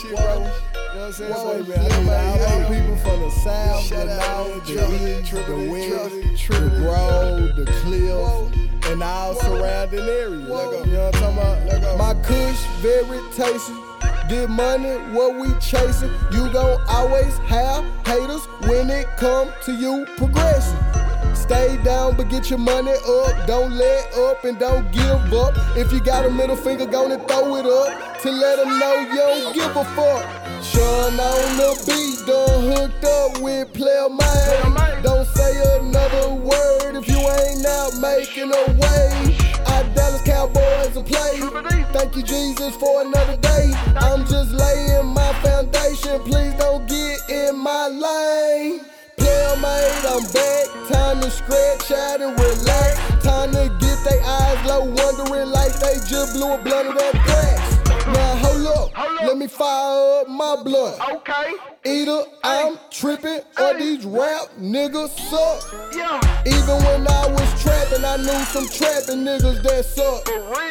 shit, bro. You know what I'm saying? Whoa, So, man, I need all my people from the south, Shout the north, the east, the west, the grove, the cliff, and all surrounding areas. You know what I'm talking about? My kush, very tasty. Get money, what we chasing. You gon' always have haters when it come to you progressing. Stay down, but get your money up. Don't let up and don't give up. If you got a middle finger, gonna throw it up to let them know you don't give a fuck. Sean on the beat, done hooked up with Playa-Made. Don't say another word if you ain't out making a way. Our Dallas Cowboys a play. Thank you, Jesus, for another day. They just blew a blunt of that grass. Now hold up, let me fire up my blood. Okay. Either I'm tripping or these rap niggas suck. Yeah. Even when I was trapping, I knew some trapping niggas that suck.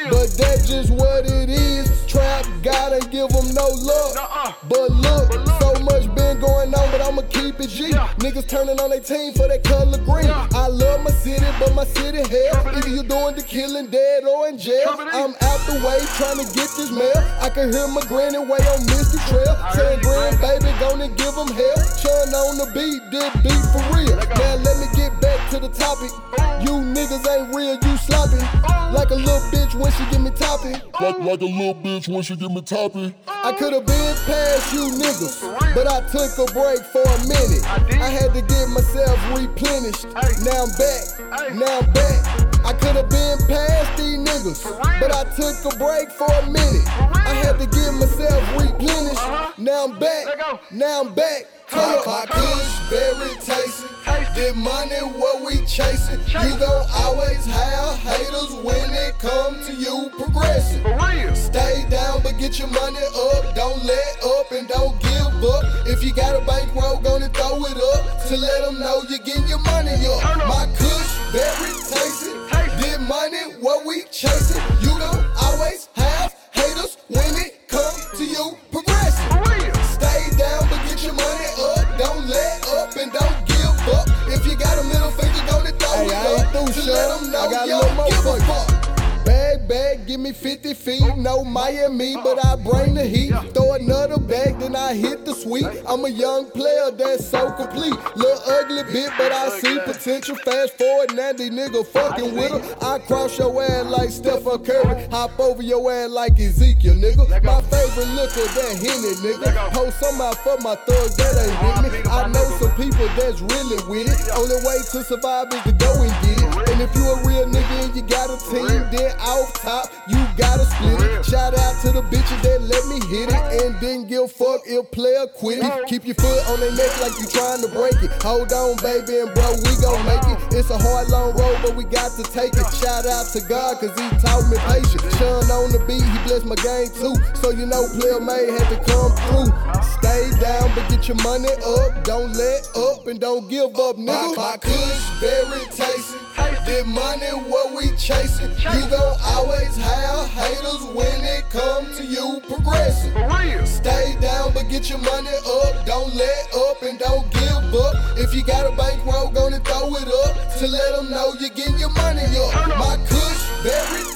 But that's just what it is. Trap gotta give them no luck. Nuh-uh. But look, But look. so much going on, but I'ma keep it G. Yeah. Niggas turning on their team for that color green. Yeah. I love my city, but my city hell. Either you doing the killing, dead or in jail. I'm out the way trying to get this mail. I can hear my granny way on Mr. Trail. Saying grand baby gonna give them hell. Sean on the beat, this beat for real. Let. Now let me get back to the topic. You niggas ain't real, you sloppy. Give. Like, like a little bitch when she give me topping. I could have been past you niggas, but I took a break for a minute. I. I had to get myself replenished. Hey. Now I'm back, Hey. now I'm back. I could have been past these niggas, but I took a break for a minute. I had to get myself replenished. Uh-huh. Now I'm back, now I'm back. My, my kush very tasty. Tasty. The money what we chasing. You Chasing. gon' always have haters progressing. For real. Stay down, but get your money up. Don't let up and don't give up. If you got a bankroll, gonna throw it up to let them know you're getting your money up. My kush, very tasty. Did money, what we chasing. You gon' always have haters when it come to you progressing. For real. Stay down, but get your money up. Don't let up and don't give up. If you got a middle finger, gonna throw Hey, it I up to Sean. let them know I got you don't give a fuck. Give me 50 feet. No Miami, but I bring the heat. Throw another bag, then I hit the sweet. I'm a young player that's so complete. Little ugly bit, but I see potential. Fast forward, now these nigga fucking with her. I cross your ass like Stephen Curry. Hop over your ass like Ezekiel, nigga. My favorite liquor, that Henny, nigga. Post some out for my thugs that ain't with me. I know some people that's really with it. Only way to survive is to go and get it. And if you a real nigga and you got a team, off top, you gotta split it. Shout out to the bitches that let me hit it. And then give a fuck if player quit it. Keep your foot on their neck like you trying to break it. Hold on, baby, and bro, we gon' make it. It's a hard, long road, but we got to take it. Shout out to God, cause he taught me patience. Sean on the beat, he blessed my game too. So you know, Playa-Made had to come through. Stay down, but get your money up. Don't let up and don't give up, nigga. My, my kush very tasty. The money what we chasing. You gon' always have haters when it come to you progressing. Stay down, but get your money up. Don't let up and don't give up. If you got a bankroll, gonna throw it up to let them know you're getting your money up. My kush very